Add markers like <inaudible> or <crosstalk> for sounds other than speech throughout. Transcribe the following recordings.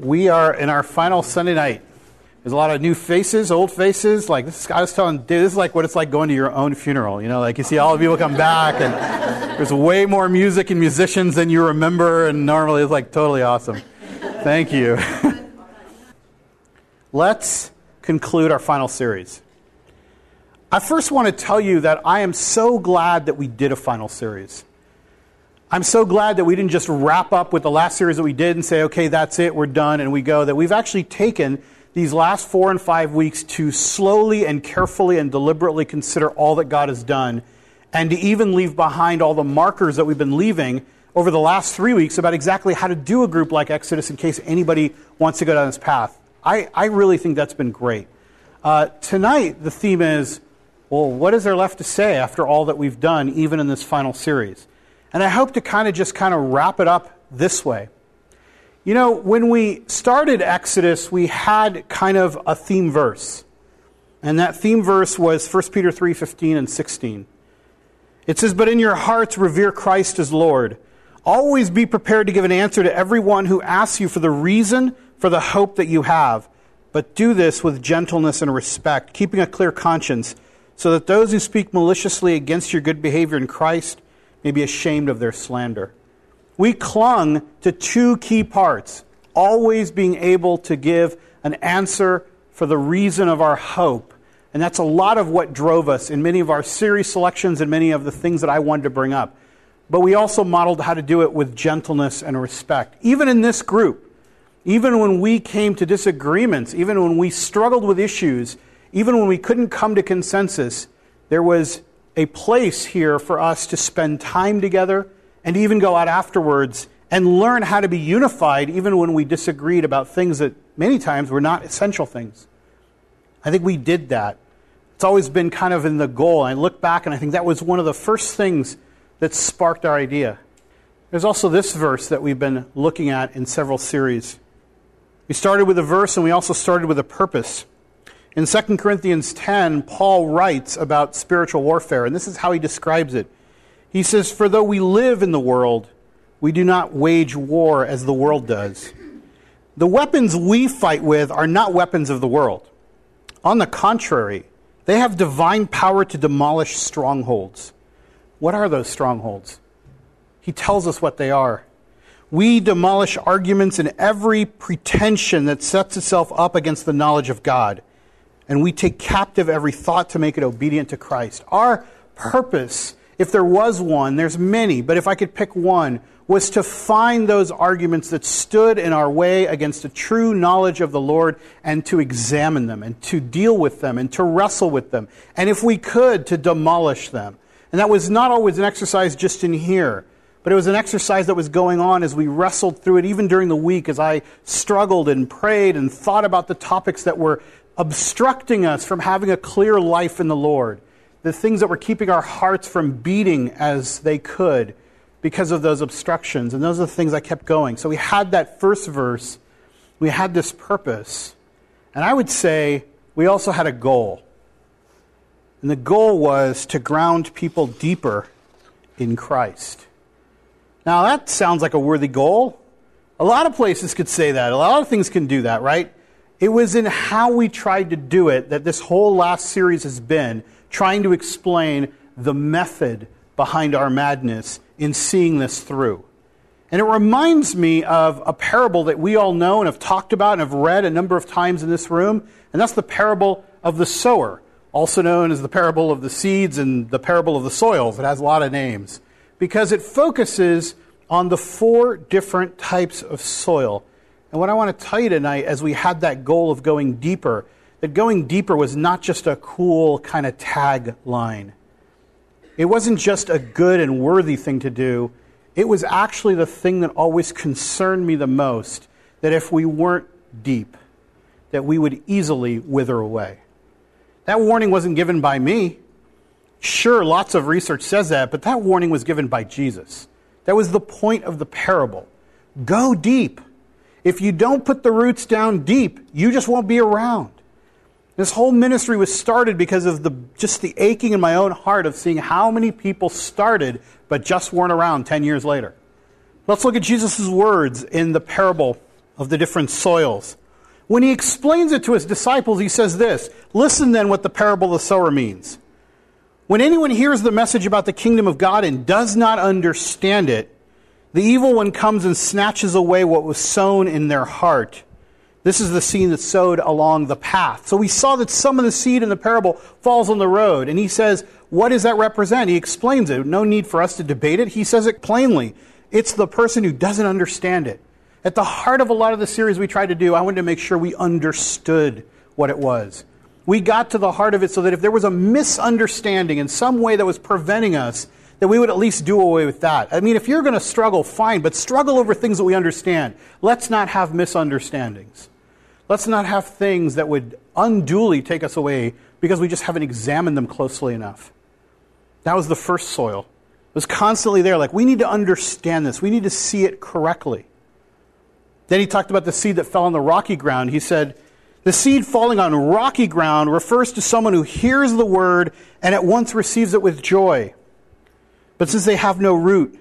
we are in our final Sunday night. There's a lot of new faces, old faces. Like this, I was telling, dude, this is like what it's like going to your own funeral. You know, like you see all the people come back, and there's way more music and musicians than you remember, and normally it's like totally awesome. Thank you. <laughs> Let's conclude our final series. I first want to tell you that I am so glad that we did a final series. I'm so glad that we didn't just wrap up with the last series that we did and say, okay, that's it, we're done, and we go. That we've actually taken these last four and five weeks to slowly and carefully and deliberately consider all that God has done and to even leave behind all the markers that we've been leaving over the last three weeks about exactly how to do a group like Exodus in case anybody wants to go down this path. I, I really think that's been great. Uh, tonight, the theme is well, what is there left to say after all that we've done, even in this final series? And I hope to kind of just kind of wrap it up this way. You know, when we started Exodus, we had kind of a theme verse. And that theme verse was 1 Peter 3 15 and 16. It says, But in your hearts revere Christ as Lord. Always be prepared to give an answer to everyone who asks you for the reason for the hope that you have. But do this with gentleness and respect, keeping a clear conscience, so that those who speak maliciously against your good behavior in Christ may be ashamed of their slander. We clung to two key parts always being able to give an answer for the reason of our hope. And that's a lot of what drove us in many of our series selections and many of the things that I wanted to bring up. But we also modeled how to do it with gentleness and respect. Even in this group, even when we came to disagreements, even when we struggled with issues, even when we couldn't come to consensus, there was a place here for us to spend time together and even go out afterwards and learn how to be unified even when we disagreed about things that many times were not essential things. I think we did that. It's always been kind of in the goal. I look back and I think that was one of the first things that sparked our idea. There's also this verse that we've been looking at in several series. We started with a verse and we also started with a purpose. In 2 Corinthians 10, Paul writes about spiritual warfare, and this is how he describes it. He says, For though we live in the world, we do not wage war as the world does. The weapons we fight with are not weapons of the world. On the contrary, they have divine power to demolish strongholds. What are those strongholds? He tells us what they are. We demolish arguments and every pretension that sets itself up against the knowledge of God and we take captive every thought to make it obedient to Christ. Our purpose, if there was one, there's many, but if I could pick one, was to find those arguments that stood in our way against a true knowledge of the Lord and to examine them and to deal with them and to wrestle with them. And if we could, to demolish them. And that was not always an exercise just in here. But it was an exercise that was going on as we wrestled through it, even during the week, as I struggled and prayed and thought about the topics that were obstructing us from having a clear life in the Lord, the things that were keeping our hearts from beating as they could because of those obstructions. And those are the things I kept going. So we had that first verse, we had this purpose. And I would say we also had a goal. And the goal was to ground people deeper in Christ. Now, that sounds like a worthy goal. A lot of places could say that. A lot of things can do that, right? It was in how we tried to do it that this whole last series has been trying to explain the method behind our madness in seeing this through. And it reminds me of a parable that we all know and have talked about and have read a number of times in this room, and that's the parable of the sower, also known as the parable of the seeds and the parable of the soils. It has a lot of names because it focuses on the four different types of soil and what I want to tell you tonight, as we had that goal of going deeper, that going deeper was not just a cool kind of tag line. It wasn't just a good and worthy thing to do. It was actually the thing that always concerned me the most that if we weren't deep, that we would easily wither away. That warning wasn't given by me. Sure, lots of research says that, but that warning was given by Jesus. That was the point of the parable. Go deep. If you don't put the roots down deep, you just won't be around. This whole ministry was started because of the, just the aching in my own heart of seeing how many people started but just weren't around 10 years later. Let's look at Jesus' words in the parable of the different soils. When he explains it to his disciples, he says this Listen then what the parable of the sower means. When anyone hears the message about the kingdom of God and does not understand it, the evil one comes and snatches away what was sown in their heart. This is the seed that's sowed along the path. So we saw that some of the seed in the parable falls on the road. And he says, What does that represent? He explains it. No need for us to debate it. He says it plainly. It's the person who doesn't understand it. At the heart of a lot of the series we tried to do, I wanted to make sure we understood what it was. We got to the heart of it so that if there was a misunderstanding in some way that was preventing us, that we would at least do away with that. I mean, if you're going to struggle, fine, but struggle over things that we understand. Let's not have misunderstandings. Let's not have things that would unduly take us away because we just haven't examined them closely enough. That was the first soil. It was constantly there. Like, we need to understand this, we need to see it correctly. Then he talked about the seed that fell on the rocky ground. He said, The seed falling on rocky ground refers to someone who hears the word and at once receives it with joy. But since they have no root,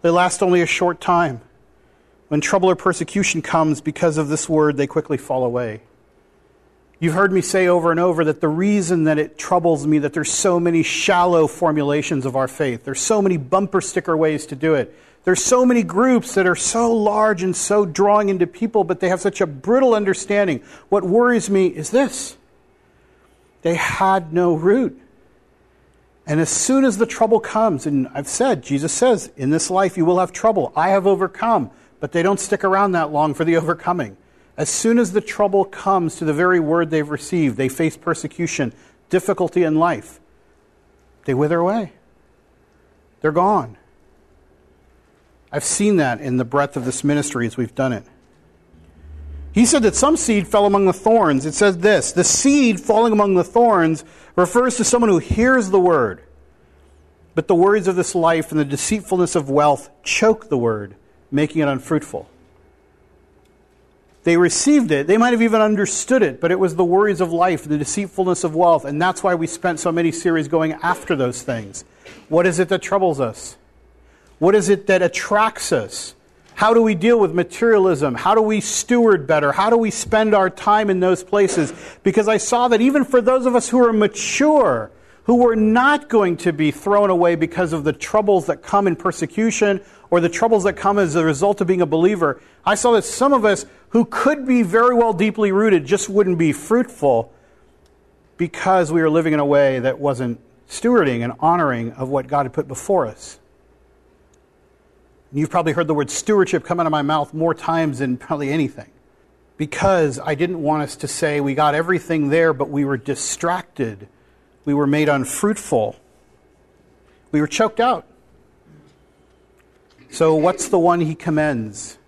they last only a short time. When trouble or persecution comes because of this word, they quickly fall away. You've heard me say over and over that the reason that it troubles me that there's so many shallow formulations of our faith, there's so many bumper sticker ways to do it. There's so many groups that are so large and so drawing into people, but they have such a brittle understanding. What worries me is this they had no root. And as soon as the trouble comes, and I've said, Jesus says, in this life you will have trouble. I have overcome, but they don't stick around that long for the <laughs> overcoming. As soon as the trouble comes to the very word they've received, they face persecution, difficulty in life. They wither away. They're gone. I've seen that in the breadth of this ministry as we've done it. He said that some seed fell among the thorns. It says this the seed falling among the thorns refers to someone who hears the word, but the worries of this life and the deceitfulness of wealth choke the word, making it unfruitful. They received it. They might have even understood it, but it was the worries of life, and the deceitfulness of wealth, and that's why we spent so many series going after those things. What is it that troubles us? What is it that attracts us? How do we deal with materialism? How do we steward better? How do we spend our time in those places? Because I saw that even for those of us who are mature, who were not going to be thrown away because of the troubles that come in persecution or the troubles that come as a result of being a believer, I saw that some of us who could be very well deeply rooted just wouldn't be fruitful because we were living in a way that wasn't stewarding and honoring of what God had put before us. And you've probably heard the word stewardship come out of my mouth more times than probably anything. Because I didn't want us to say we got everything there, but we were distracted. We were made unfruitful. We were choked out. So, what's the one he commends?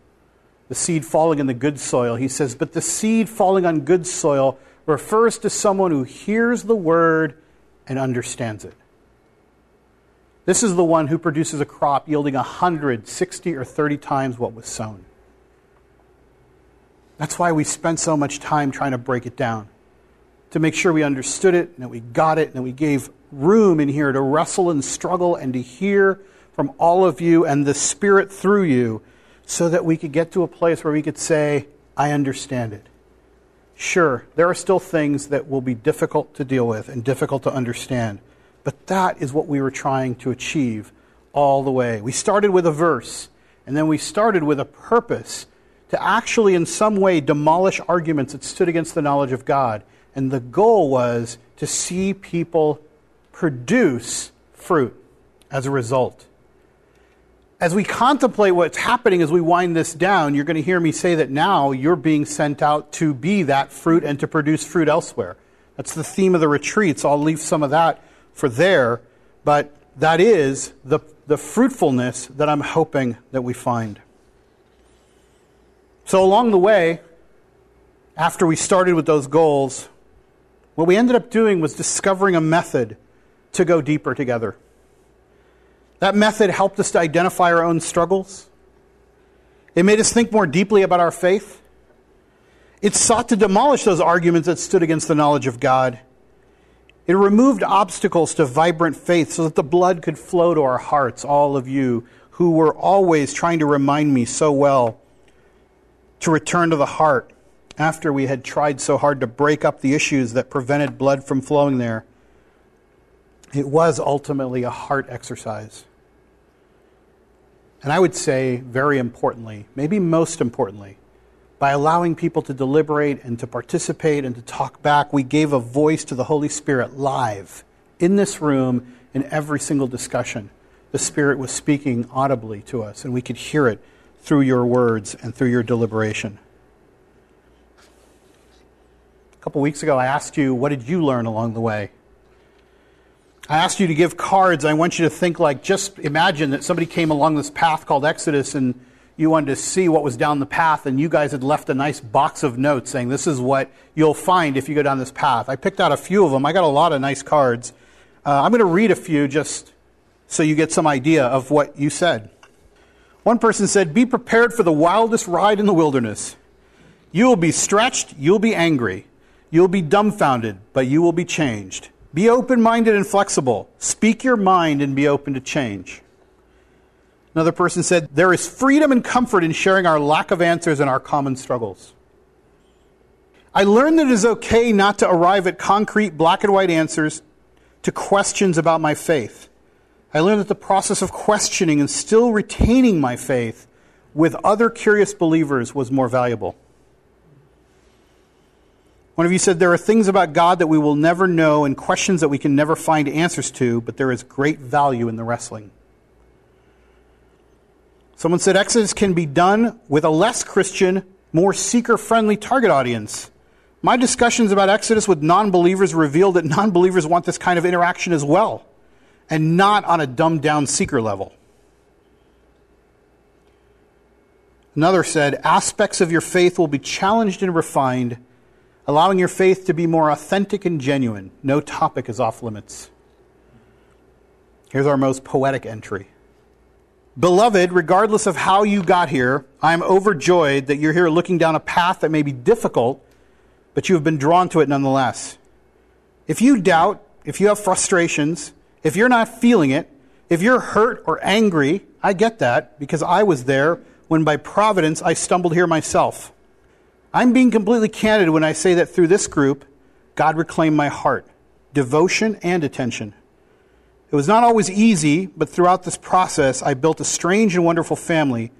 The seed falling in the good soil. He says, But the seed falling on good soil refers to someone who hears the word and understands it. This is the one who produces a crop yielding 100, 60, or 30 times what was sown. That's why we spent so much time trying to break it down, to make sure we understood it, and that we got it, and that we gave room in here to wrestle and struggle and to hear from all of you and the Spirit through you, so that we could get to a place where we could say, I understand it. Sure, there are still things that will be difficult to deal with and difficult to understand. But that is what we were trying to achieve all the way. We started with a verse, and then we started with a purpose to actually, in some way, demolish arguments that stood against the knowledge of God. And the goal was to see people produce fruit as a result. As we contemplate what's happening as we wind this down, you're going to hear me say that now you're being sent out to be that fruit and to produce fruit elsewhere. That's the theme of the retreats. I'll leave some of that for there, but that is the, the fruitfulness that I'm hoping that we find. So, along the way, after we started with those goals, what we ended up doing was discovering a method to go deeper together. That method helped us to identify our own struggles. It made us think more deeply about our faith. It sought to demolish those arguments that stood against the knowledge of God. It removed obstacles to vibrant faith so that the blood could flow to our hearts, all of you who were always trying to remind me so well to return to the heart after we had tried so hard to break up the issues that prevented blood from flowing there. It was ultimately a heart exercise. And I would say, very importantly, maybe most importantly, by allowing people to deliberate and to participate and to talk back, we gave a voice to the Holy Spirit live in this room in every single discussion. The Spirit was speaking audibly to us, and we could hear it through your words and through your deliberation. A couple weeks ago, I asked you, what did you learn along the way? I asked you to give cards. I want you to think like just imagine that somebody came along this path called Exodus and you wanted to see what was down the path, and you guys had left a nice box of notes saying, This is what you'll find if you go down this path. I picked out a few of them. I got a lot of nice cards. Uh, I'm going to read a few just so you get some idea of what you said. One person said, Be prepared for the wildest ride in the wilderness. You will be stretched, you'll be angry, you'll be dumbfounded, but you will be changed. Be open minded and flexible. Speak your mind and be open to change. Another person said, There is freedom and comfort in sharing our lack of answers and our common struggles. I learned that it is okay not to arrive at concrete black and white answers to questions about my faith. I learned that the process of questioning and still retaining my faith with other curious believers was more valuable. One of you said there are things about God that we will never know and questions that we can never find answers to, but there is great value in the wrestling. Someone said Exodus can be done with a less Christian, more seeker friendly target audience. My discussions about Exodus with non believers revealed that non believers want this kind of interaction as well, and not on a dumbed down seeker level. Another said, aspects of your faith will be challenged and refined, allowing your faith to be more authentic and genuine. No topic is off limits. Here's our most poetic entry. Beloved, regardless of how you got here, I am overjoyed that you're here looking down a path that may be difficult, but you have been drawn to it nonetheless. If you doubt, if you have frustrations, if you're not feeling it, if you're hurt or angry, I get that because I was there when by providence I stumbled here myself. I'm being completely candid when I say that through this group, God reclaimed my heart, devotion, and attention. It was not always easy, but throughout this process, I built a strange and wonderful family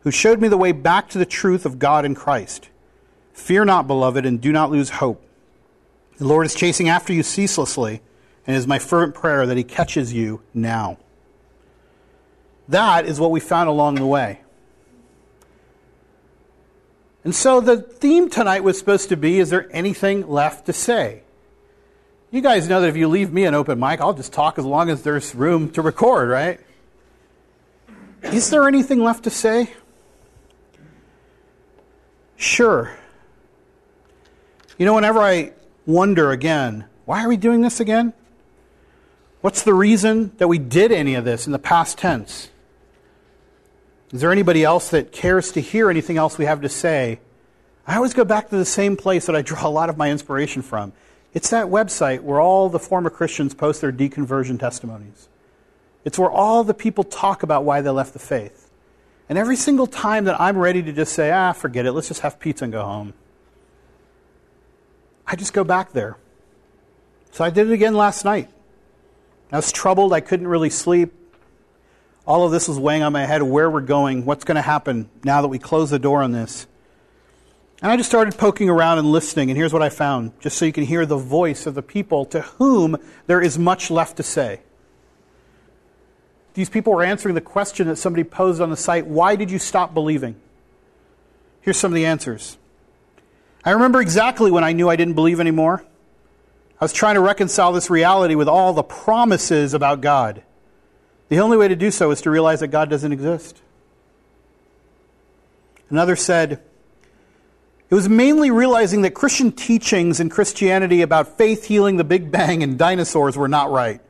who showed me the way back to the truth of God in Christ. Fear not, beloved, and do not lose hope. The Lord is chasing after you ceaselessly, and it is my fervent prayer that He catches you now. That is what we found along the way. And so the theme tonight was supposed to be Is there anything left to say? You guys know that if you leave me an open mic, I'll just talk as long as there's room to record, right? Is there anything left to say? Sure. You know, whenever I wonder again, why are we doing this again? What's the reason that we did any of this in the past tense? Is there anybody else that cares to hear anything else we have to say? I always go back to the same place that I draw a lot of my inspiration from. It's that website where all the former Christians post their deconversion testimonies. It's where all the people talk about why they left the faith. And every single time that I'm ready to just say, ah, forget it, let's just have pizza and go home, I just go back there. So I did it again last night. I was troubled. I couldn't really sleep. All of this was weighing on my head where we're going, what's going to happen now that we close the door on this. And I just started poking around and listening, and here's what I found, just so you can hear the voice of the people to whom there is much left to say. These people were answering the question that somebody posed on the site why did you stop believing? Here's some of the answers. I remember exactly when I knew I didn't believe anymore. I was trying to reconcile this reality with all the promises about God. The only way to do so is to realize that God doesn't exist. Another said, it was mainly realizing that Christian teachings in Christianity about faith healing the Big Bang and dinosaurs were not right.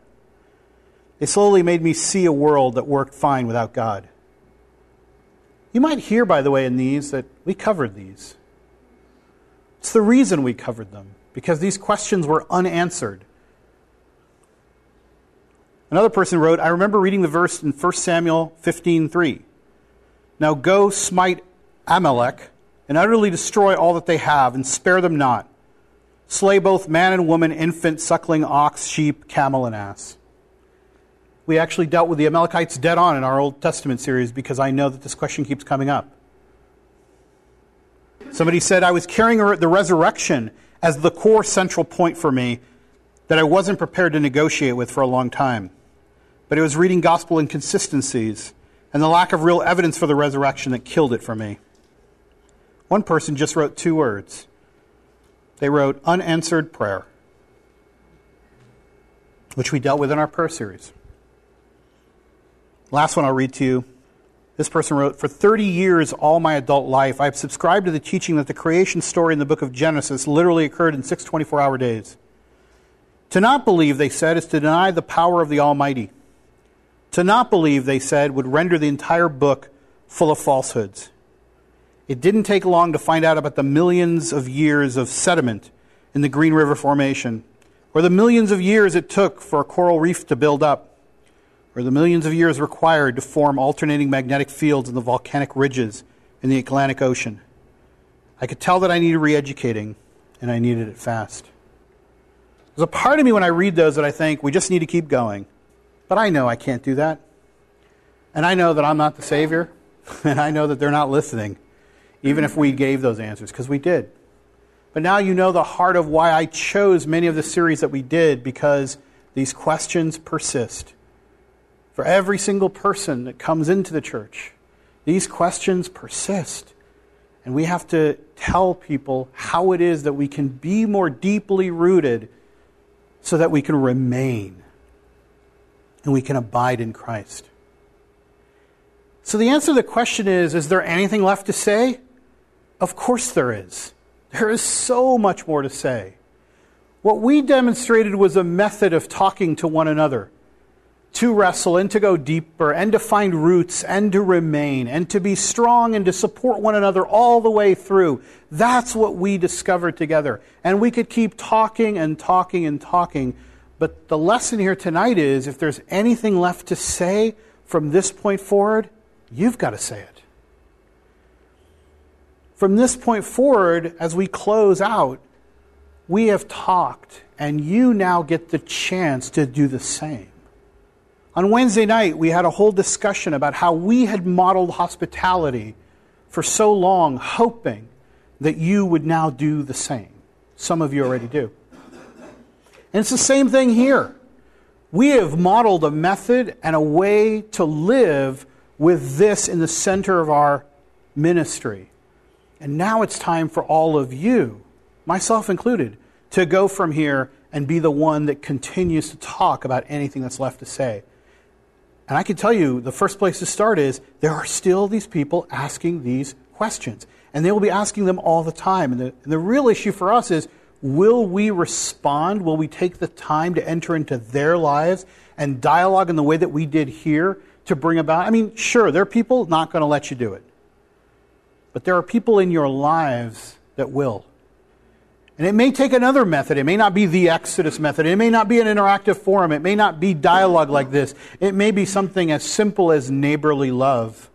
They slowly made me see a world that worked fine without God. You might hear, by the way, in these that we covered these. It's the reason we covered them, because these questions were unanswered. Another person wrote, I remember reading the verse in 1 Samuel 15:3. Now go smite Amalek and utterly destroy all that they have, and spare them not. Slay both man and woman, infant, suckling, ox, sheep, camel, and ass. We actually dealt with the Amalekites dead on in our Old Testament series because I know that this question keeps coming up. Somebody said I was carrying the resurrection as the core central point for me that I wasn't prepared to negotiate with for a long time. But it was reading gospel inconsistencies and the lack of real evidence for the resurrection that killed it for me. One person just wrote two words. They wrote unanswered prayer, which we dealt with in our prayer series. Last one I'll read to you. This person wrote For 30 years, all my adult life, I've subscribed to the teaching that the creation story in the book of Genesis literally occurred in six 24 hour days. To not believe, they said, is to deny the power of the Almighty. To not believe, they said, would render the entire book full of falsehoods. It didn't take long to find out about the millions of years of sediment in the Green River Formation, or the millions of years it took for a coral reef to build up, or the millions of years required to form alternating magnetic fields in the volcanic ridges in the Atlantic Ocean. I could tell that I needed re educating, and I needed it fast. There's a part of me when I read those that I think we just need to keep going. But I know I can't do that. And I know that I'm not the Savior. <laughs> And I know that they're not listening, even if we gave those answers, because we did. But now you know the heart of why I chose many of the series that we did, because these questions persist. For every single person that comes into the church, these questions persist. And we have to tell people how it is that we can be more deeply rooted so that we can remain and we can abide in Christ. So the answer to the question is Is there anything left to say? Of course there is. There is so much more to say. What we demonstrated was a method of talking to one another to wrestle and to go deeper and to find roots and to remain and to be strong and to support one another all the way through. That's what we discovered together. And we could keep talking and talking and talking but the lesson here tonight is if there's anything left to say from this point forward, you've got to say it. From this point forward, as we close out, we have talked, and you now get the chance to do the same. On Wednesday night, we had a whole discussion about how we had modeled hospitality for so long, hoping that you would now do the same. Some of you already do. And it's the same thing here. We have modeled a method and a way to live with this in the center of our ministry. And now it's time for all of you, myself included, to go from here and be the one that continues to talk about anything that's left to say. And I can tell you, the first place to start is there are still these people asking these questions. And they will be asking them all the time. And the, and the real issue for us is Will we respond? Will we take the time to enter into their lives and dialogue in the way that we did here to bring about? I mean, sure, there are people not going to let you do it. But there are people in your lives that will. And it may take another method. It may not be the Exodus method. It may not be an interactive forum. It may not be dialogue like this. It may be something as simple as neighborly love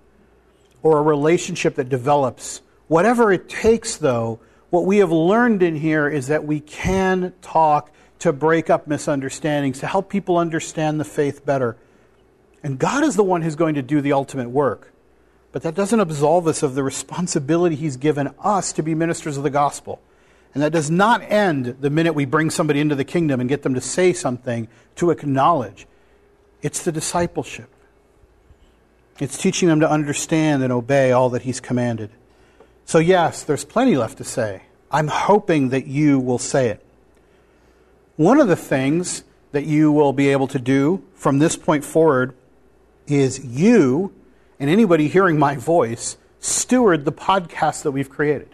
or a relationship that develops. Whatever it takes, though, what we have learned in here is that we can talk to break up misunderstandings, to help people understand the faith better. And God is the one who's going to do the ultimate work. But that doesn't absolve us of the responsibility He's given us to be ministers of the gospel. And that does not end the minute we bring somebody into the kingdom and get them to say something, to acknowledge. It's the discipleship, it's teaching them to understand and obey all that He's commanded. So, yes, there's plenty left to say. I'm hoping that you will say it. One of the things that you will be able to do from this point forward is you and anybody hearing my voice steward the podcast that we've created.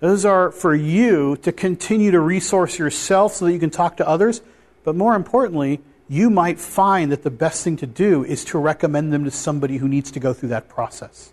Those are for you to continue to resource yourself so that you can talk to others, but more importantly, you might find that the best thing to do is to recommend them to somebody who needs to go through that process.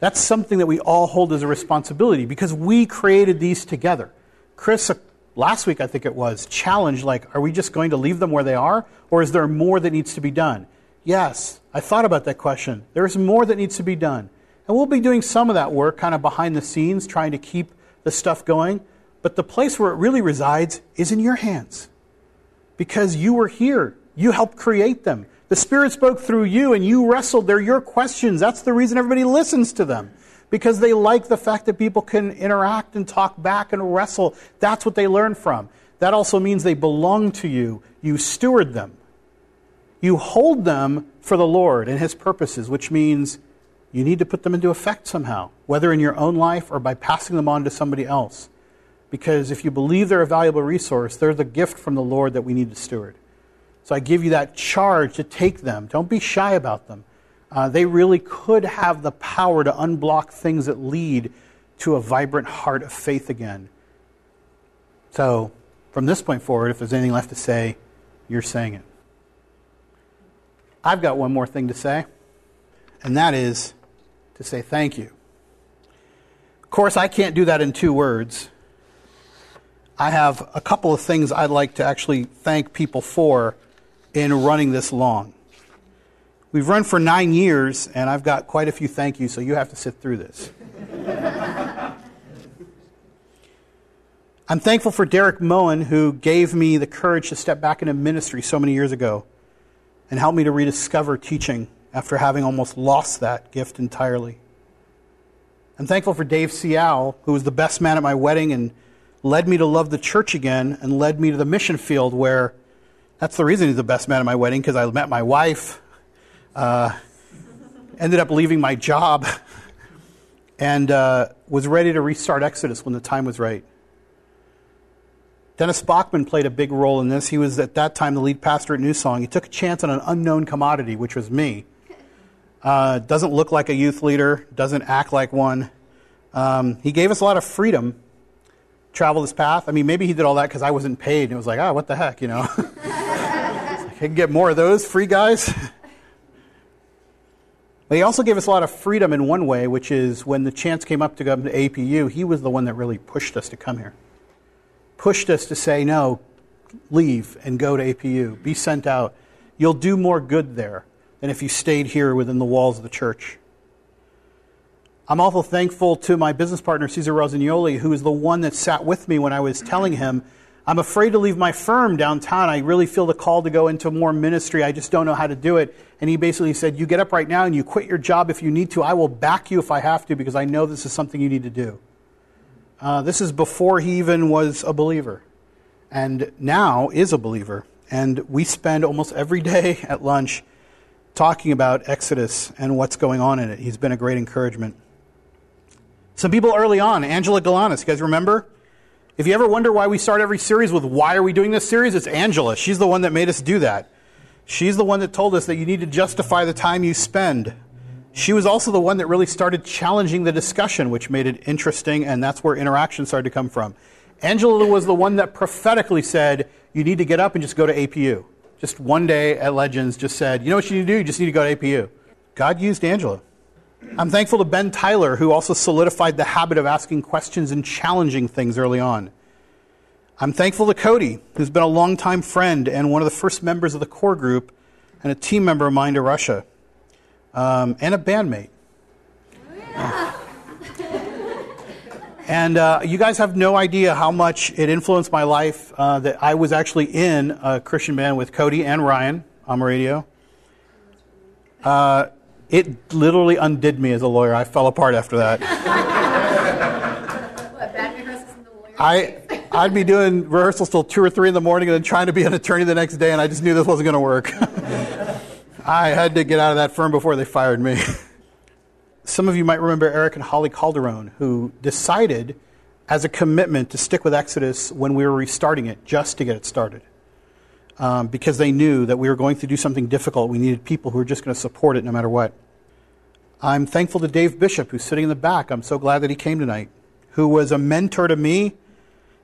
That's something that we all hold as a responsibility because we created these together. Chris, uh, last week I think it was, challenged like, are we just going to leave them where they are or is there more that needs to be done? Yes, I thought about that question. There is more that needs to be done. And we'll be doing some of that work kind of behind the scenes, trying to keep the stuff going. But the place where it really resides is in your hands because you were here. You helped create them. The Spirit spoke through you and you wrestled. They're your questions. That's the reason everybody listens to them because they like the fact that people can interact and talk back and wrestle. That's what they learn from. That also means they belong to you. You steward them. You hold them for the Lord and His purposes, which means you need to put them into effect somehow, whether in your own life or by passing them on to somebody else. Because if you believe they're a valuable resource, they're the gift from the Lord that we need to steward. So I give you that charge to take them. Don't be shy about them. Uh, they really could have the power to unblock things that lead to a vibrant heart of faith again. So, from this point forward, if there's anything left to say, you're saying it. I've got one more thing to say, and that is to say thank you. Of course, I can't do that in two words. I have a couple of things I'd like to actually thank people for in running this long. We've run for nine years, and I've got quite a few thank yous, so you have to sit through this. <laughs> I'm thankful for Derek Moen, who gave me the courage to step back into ministry so many years ago and helped me to rediscover teaching after having almost lost that gift entirely. I'm thankful for Dave Seow, who was the best man at my wedding and led me to love the church again and led me to the mission field where that's the reason he's the best man at my wedding because I met my wife, uh, ended up leaving my job, <laughs> and uh, was ready to restart Exodus when the time was right. Dennis Bachman played a big role in this. He was at that time the lead pastor at New Song. He took a chance on an unknown commodity, which was me. <laughs> Uh, doesn't look like a youth leader, doesn't act like one. Um, he gave us a lot of freedom travel this path. I mean, maybe he did all that because I wasn't paid. And it was like, ah, what the heck, you know? <laughs> <laughs> I can get more of those free guys. but he also gave us a lot of freedom in one way, which is when the chance came up to go to APU, he was the one that really pushed us to come here pushed us to say, no, leave and go to APU, be sent out. You'll do more good there than if you stayed here within the walls of the church. I'm also thankful to my business partner, Cesar Rosignoli, who is the one that sat with me when I was telling him, I'm afraid to leave my firm downtown. I really feel the call to go into more ministry. I just don't know how to do it. And he basically said, You get up right now and you quit your job if you need to. I will back you if I have to because I know this is something you need to do. Uh, this is before he even was a believer, and now is a believer. And we spend almost every day <laughs> at lunch talking about Exodus and what's going on in it. He's been a great encouragement. Some people early on, Angela Galanis, you guys remember? If you ever wonder why we start every series with why are we doing this series, it's Angela. She's the one that made us do that. She's the one that told us that you need to justify the time you spend she was also the one that really started challenging the discussion, which made it interesting, and that's where interaction started to come from. Angela was the one that prophetically said, You need to get up and just go to APU. Just one day at Legends, just said, You know what you need to do? You just need to go to APU. God used Angela. I'm thankful to Ben Tyler, who also solidified the habit of asking questions and challenging things early on. I'm thankful to Cody, who's been a longtime friend and one of the first members of the core group and a team member of mine to Russia um, and a bandmate. and uh, you guys have no idea how much it influenced my life uh, that I was actually in a Christian band with Cody and Ryan on radio. Uh, it literally undid me as a lawyer. I fell apart after that. <laughs> what, bad rehearsals the? I, I'd be doing rehearsals till 2 or 3 in the morning and then trying to be an attorney the next day, and I just knew this wasn't going to work. <laughs> I had to get out of that firm before they fired me. <laughs> Some of you might remember Eric and Holly Calderon, who decided as a commitment to stick with Exodus when we were restarting it, just to get it started. Um, because they knew that we were going to do something difficult. We needed people who were just going to support it no matter what. I'm thankful to Dave Bishop, who's sitting in the back. I'm so glad that he came tonight, who was a mentor to me,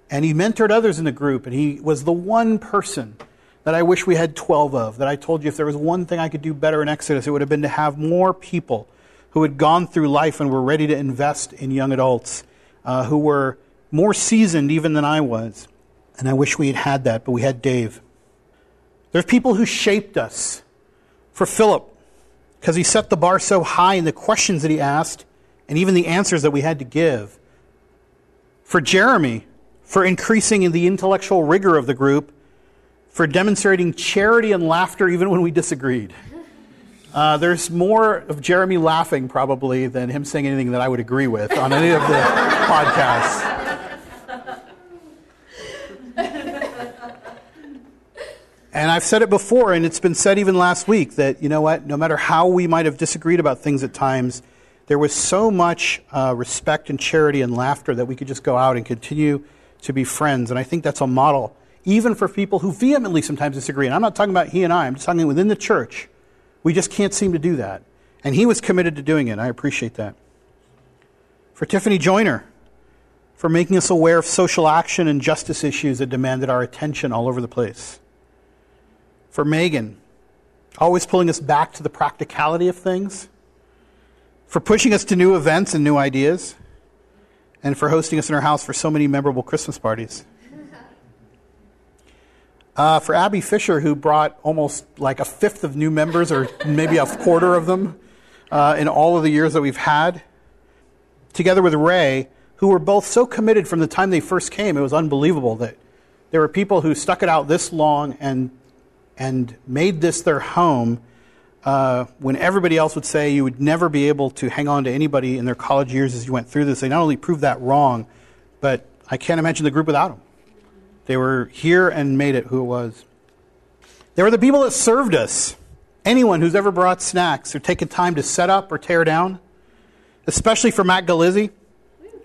and he mentored others in the group, and he was the one person that I wish we had 12 of. That I told you if there was one thing I could do better in Exodus, it would have been to have more people who had gone through life and were ready to invest in young adults, uh, who were more seasoned even than I was. And I wish we had had that, but we had Dave. There's people who shaped us. For Philip, because he set the bar so high in the questions that he asked, and even the answers that we had to give. For Jeremy, for increasing in the intellectual rigor of the group, for demonstrating charity and laughter even when we disagreed. Uh, there's more of Jeremy laughing probably than him saying anything that I would agree with on any of the <laughs> podcasts. And I've said it before, and it's been said even last week, that, you know what, no matter how we might have disagreed about things at times, there was so much uh, respect and charity and laughter that we could just go out and continue to be friends. And I think that's a model, even for people who vehemently sometimes disagree. And I'm not talking about he and I, I'm just talking within the church. We just can't seem to do that. And he was committed to doing it. I appreciate that. For Tiffany Joyner, for making us aware of social action and justice issues that demanded our attention all over the place for Megan, always pulling us back to the practicality of things, for pushing us to new events and new ideas, and for hosting us in her house for so many memorable Christmas parties. Uh, for Abby Fisher, who brought almost like a fifth of new members, or maybe a quarter of them, uh, in all of the years that we've had, together with Ray, who were both so committed from the time they first came, it was unbelievable that there were people who stuck it out this long and and made this their home uh, when everybody else would say you would never be able to hang on to anybody in their college years as you went through this. They not only proved that wrong, but I can't imagine the group without them. They were here and made it who it was. They were the people that served us. Anyone who's ever brought snacks or taken time to set up or tear down, especially for Matt Galizzi,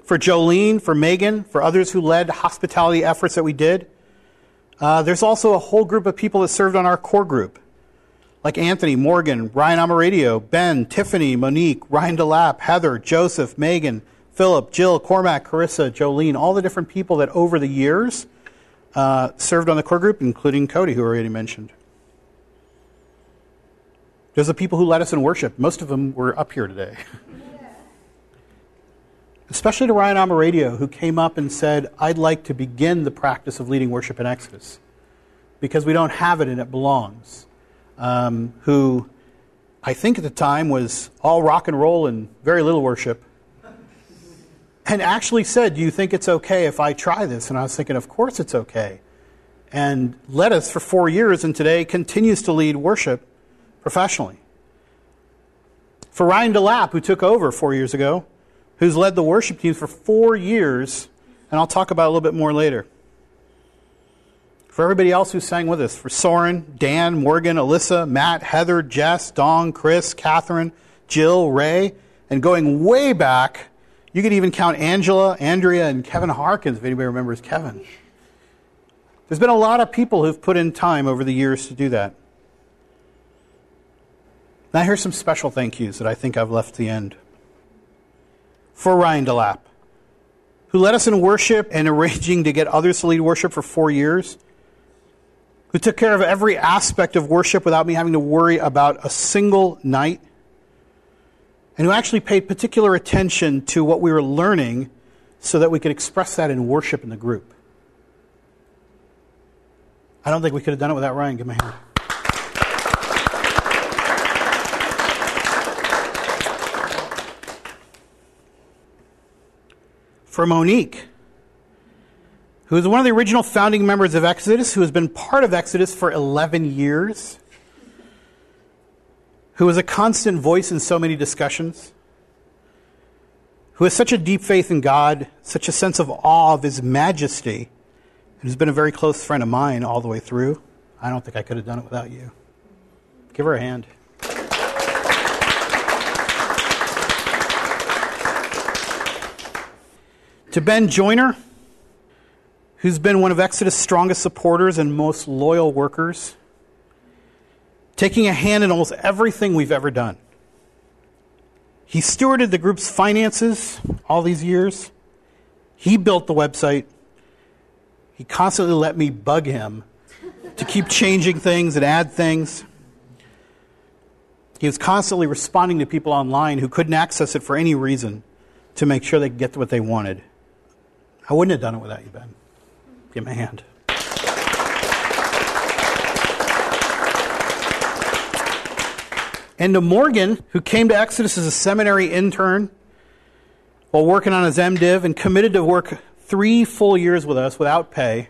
for Jolene, for Megan, for others who led hospitality efforts that we did. Uh, there's also a whole group of people that served on our core group, like Anthony, Morgan, Ryan Amaradio, Ben, Tiffany, Monique, Ryan DeLapp, Heather, Joseph, Megan, Philip, Jill, Cormac, Carissa, Jolene, all the different people that over the years uh, served on the core group, including Cody, who already mentioned. There's the people who led us in worship. Most of them were up here today. <laughs> especially to Ryan Amaradio, who came up and said, I'd like to begin the practice of leading worship in Exodus because we don't have it and it belongs. Um, who I think at the time was all rock and roll and very little worship. And actually said, Do you think it's okay if I try this? And I was thinking, Of course it's okay. And led us for four years and today continues to lead worship professionally. For Ryan DeLapp, who took over four years ago, who's led the worship team for four years, and I'll talk about a little bit more later. For everybody else who sang with us, for Soren, Dan, Morgan, Alyssa, Matt, Heather, Jess, Dong, Chris, Catherine, Jill, Ray, and going way back, you could even count Angela, Andrea, and Kevin Harkins, if anybody remembers Kevin. There's been a lot of people who've put in time over the years to do that. Now, here's some special thank yous that I think I've left the end for Ryan DeLapp, who led us in worship and arranging to get others to lead worship for four years, who took care of every aspect of worship without me having to worry about a single night, and who actually paid particular attention to what we were learning so that we could express that in worship in the group. I don't think we could have done it without Ryan. Give me a hand. for Monique, who is one of the original founding members of Exodus, who has been part of Exodus for 11 years, who is a constant voice in so many discussions, who has such a deep faith in God, such a sense of awe of His majesty, and has been a very close friend of mine all the way through. I don't think I could have done it without you. Give her a hand. To Ben Joyner, who's been one of Exodus' strongest supporters and most loyal workers, taking a hand in almost everything we've ever done. He stewarded the group's finances all these years. He built the website. He constantly let me bug him to keep changing things and add things. He was constantly responding to people online who couldn't access it for any reason to make sure they could get what they wanted. I wouldn't have done it without you, Ben. Give me a hand. And to Morgan, who came to Exodus as a seminary intern, while working on his MDiv and committed to work three full years with us without pay.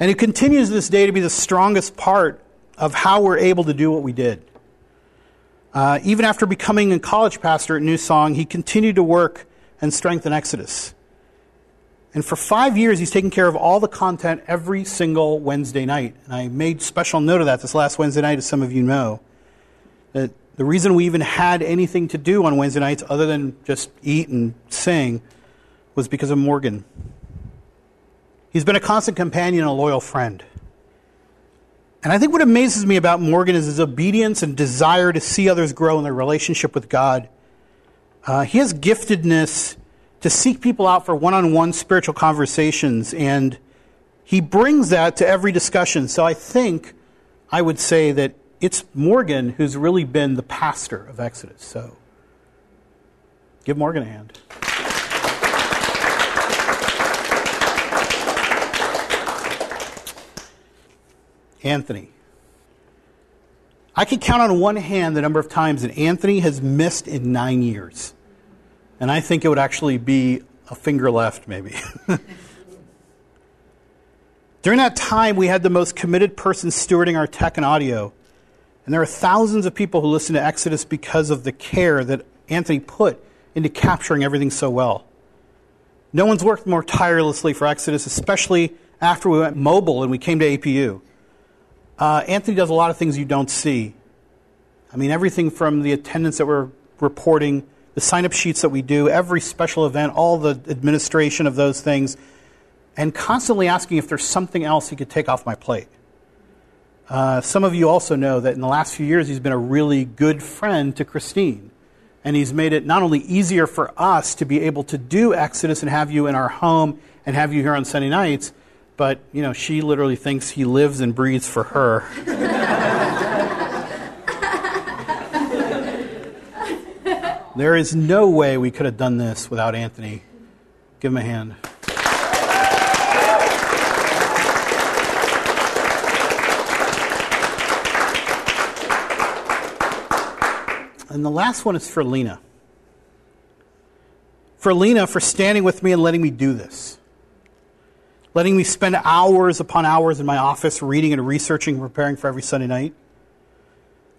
And he continues this day to be the strongest part of how we're able to do what we did. Uh, even after becoming a college pastor at New Song, he continued to work and strengthen Exodus. And for five years, he's taken care of all the content every single Wednesday night. And I made special note of that this last Wednesday night, as some of you know. That the reason we even had anything to do on Wednesday nights other than just eat and sing was because of Morgan. He's been a constant companion and a loyal friend. And I think what amazes me about Morgan is his obedience and desire to see others grow in their relationship with God. Uh, he has giftedness to seek people out for one on one spiritual conversations, and he brings that to every discussion. So I think I would say that it's Morgan who's really been the pastor of Exodus. So give Morgan a hand. Anthony. I could count on one hand the number of times that Anthony has missed in nine years. And I think it would actually be a finger left, maybe. <laughs> During that time, we had the most committed person stewarding our tech and audio. And there are thousands of people who listen to Exodus because of the care that Anthony put into capturing everything so well. No one's worked more tirelessly for Exodus, especially after we went mobile and we came to APU. Uh, Anthony does a lot of things you don't see. I mean, everything from the attendance that we're reporting, the sign up sheets that we do, every special event, all the administration of those things, and constantly asking if there's something else he could take off my plate. Uh, some of you also know that in the last few years, he's been a really good friend to Christine. And he's made it not only easier for us to be able to do Exodus and have you in our home and have you here on Sunday nights, but, you know, she literally thinks he lives and breathes for her. <laughs> there is no way we could have done this without Anthony. Give him a hand. And the last one is for Lena. For Lena, for standing with me and letting me do this. Letting me spend hours upon hours in my office reading and researching and preparing for every Sunday night.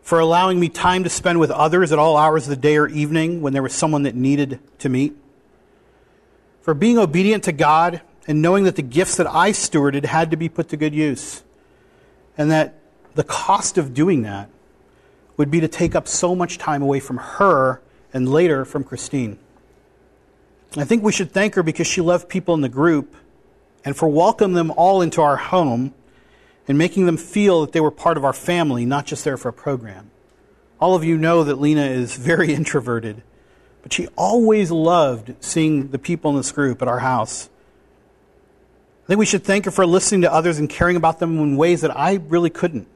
For allowing me time to spend with others at all hours of the day or evening when there was someone that needed to meet. For being obedient to God and knowing that the gifts that I stewarded had to be put to good use. And that the cost of doing that would be to take up so much time away from her and later from Christine. I think we should thank her because she loved people in the group and for welcoming them all into our home and making them feel that they were part of our family, not just there for a program. All of you know that Lena is very <laughs> introverted, but she always loved seeing the people in this group at our house. I think we should thank her for listening to others and caring about them in ways that I really couldn't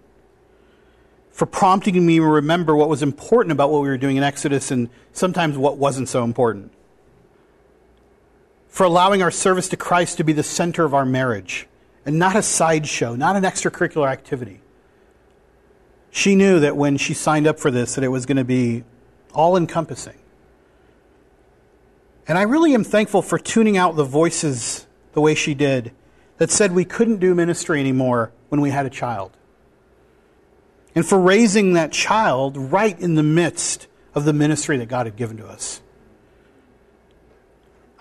for prompting me to remember what was important about what we were doing in Exodus and sometimes what wasn't so important. For allowing our service to Christ to be the center of our marriage and not a sideshow, not an extracurricular activity. She knew that when she signed up for this that it was going to be all encompassing. And I really am thankful for tuning out the voices the way she did that said we couldn't do ministry anymore when we had a child and for raising that child right in the midst of the ministry that God had given to us.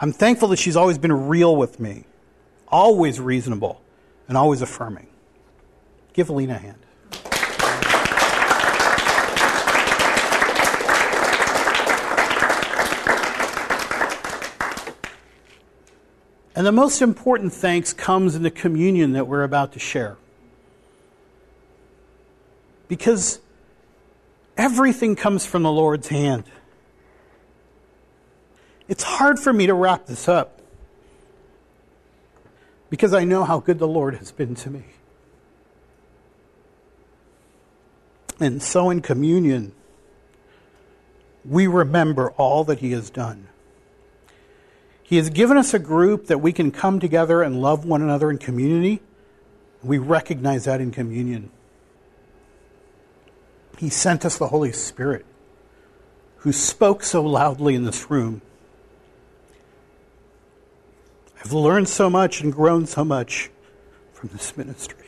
I'm thankful that she's always been real with me, always reasonable, and always affirming. Give Alina a hand. And the most important thanks comes in the communion that we're about to share. Because everything comes from the Lord's hand. It's hard for me to wrap this up because I know how good the Lord has been to me. And so in communion, we remember all that He has done. He has given us a group that we can come together and love one another in community. We recognize that in communion. He sent us the Holy Spirit, who spoke so loudly in this room I've learned so much and grown so much from this ministry.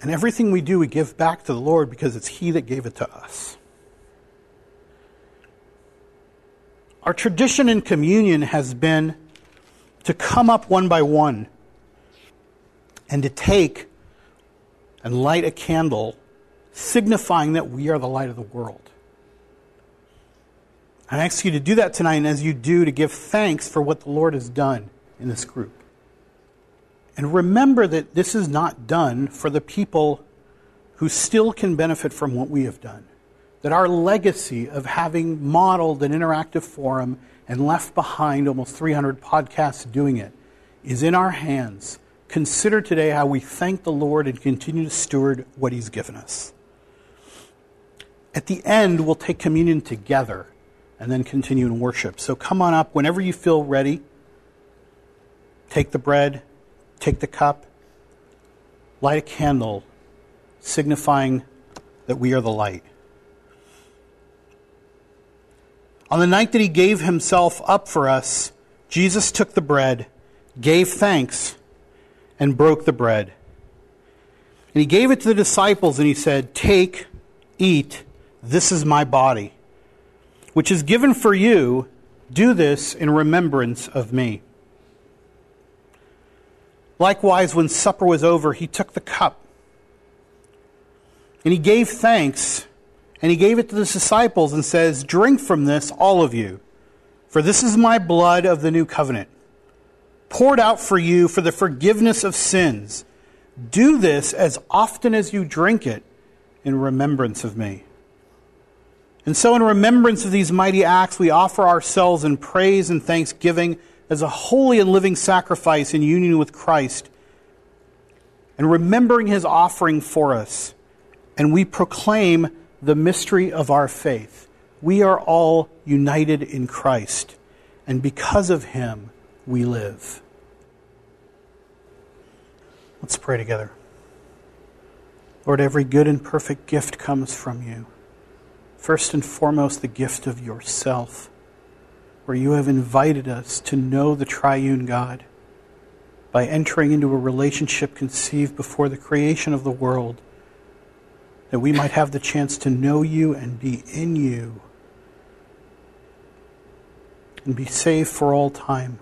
And everything we do, we give back to the Lord because it's He that gave it to us. Our tradition in communion has been to come up one by one and to take and light a candle, signifying that we are the light of the world. I ask you to do that tonight, and as you do, to give thanks for what the Lord has done in this group. And remember that this is not done for the people who still can benefit from what we have done. That our legacy of having modeled an interactive forum and left behind almost 300 podcasts doing it is in our hands. Consider today how we thank the Lord and continue to steward what He's given us. At the end, we'll take communion together and then continue in worship. So come on up whenever you feel ready. Take the bread, take the cup, light a candle, signifying that we are the light. On the night that he gave himself up for us, Jesus took the bread, gave thanks, and broke the bread. And he gave it to the disciples and he said, Take, eat, this is my body, which is given for you. Do this in remembrance of me. Likewise, when supper was over, he took the cup and he gave thanks and he gave it to the disciples and says, Drink from this, all of you, for this is my blood of the new covenant, poured out for you for the forgiveness of sins. Do this as often as you drink it in remembrance of me. And so, in remembrance of these mighty acts, we offer ourselves in praise and thanksgiving as a holy and living sacrifice in union with Christ and remembering his offering for us. And we proclaim the mystery of our faith. We are all united in Christ, and because of him, we live. Let's pray together. Lord, every good and perfect gift comes from you. First and foremost, the gift of yourself where you have invited us to know the triune God by entering into a relationship conceived before the creation of the world, that we might have the chance to know you and be in you and be saved for all time.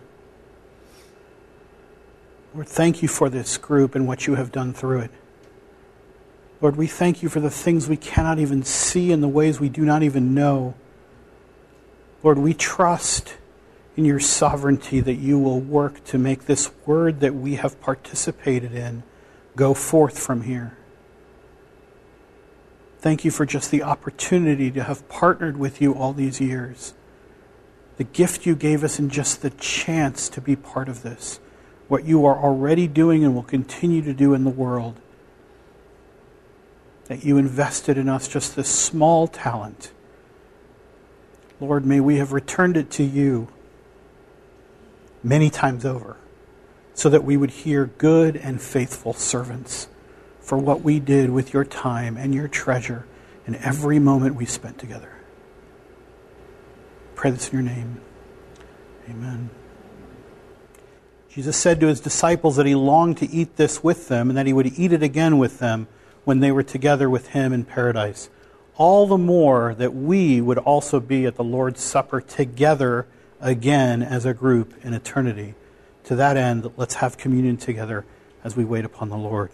Lord, thank you for this group and what you have done through it. Lord, we thank you for the things we cannot even see and the ways we do not even know. Lord, we trust in your sovereignty that you will work to make this word that we have participated in go forth from here. Thank you for just the opportunity to have partnered with you all these years. The gift you gave us and just the chance to be part of this. What you are already doing and will continue to do in the world. That you invested in us just this small talent Lord, may we have returned it to you many times over so that we would hear good and faithful servants for what we did with your time and your treasure in every moment we spent together. Pray this in your name. Amen. Jesus said to his disciples that he longed to eat this with them and that he would eat it again with them when they were together with him in paradise all the more that we would also be at the Lord's Supper together again as a group in eternity. To that end, let's have communion together as we wait upon the Lord.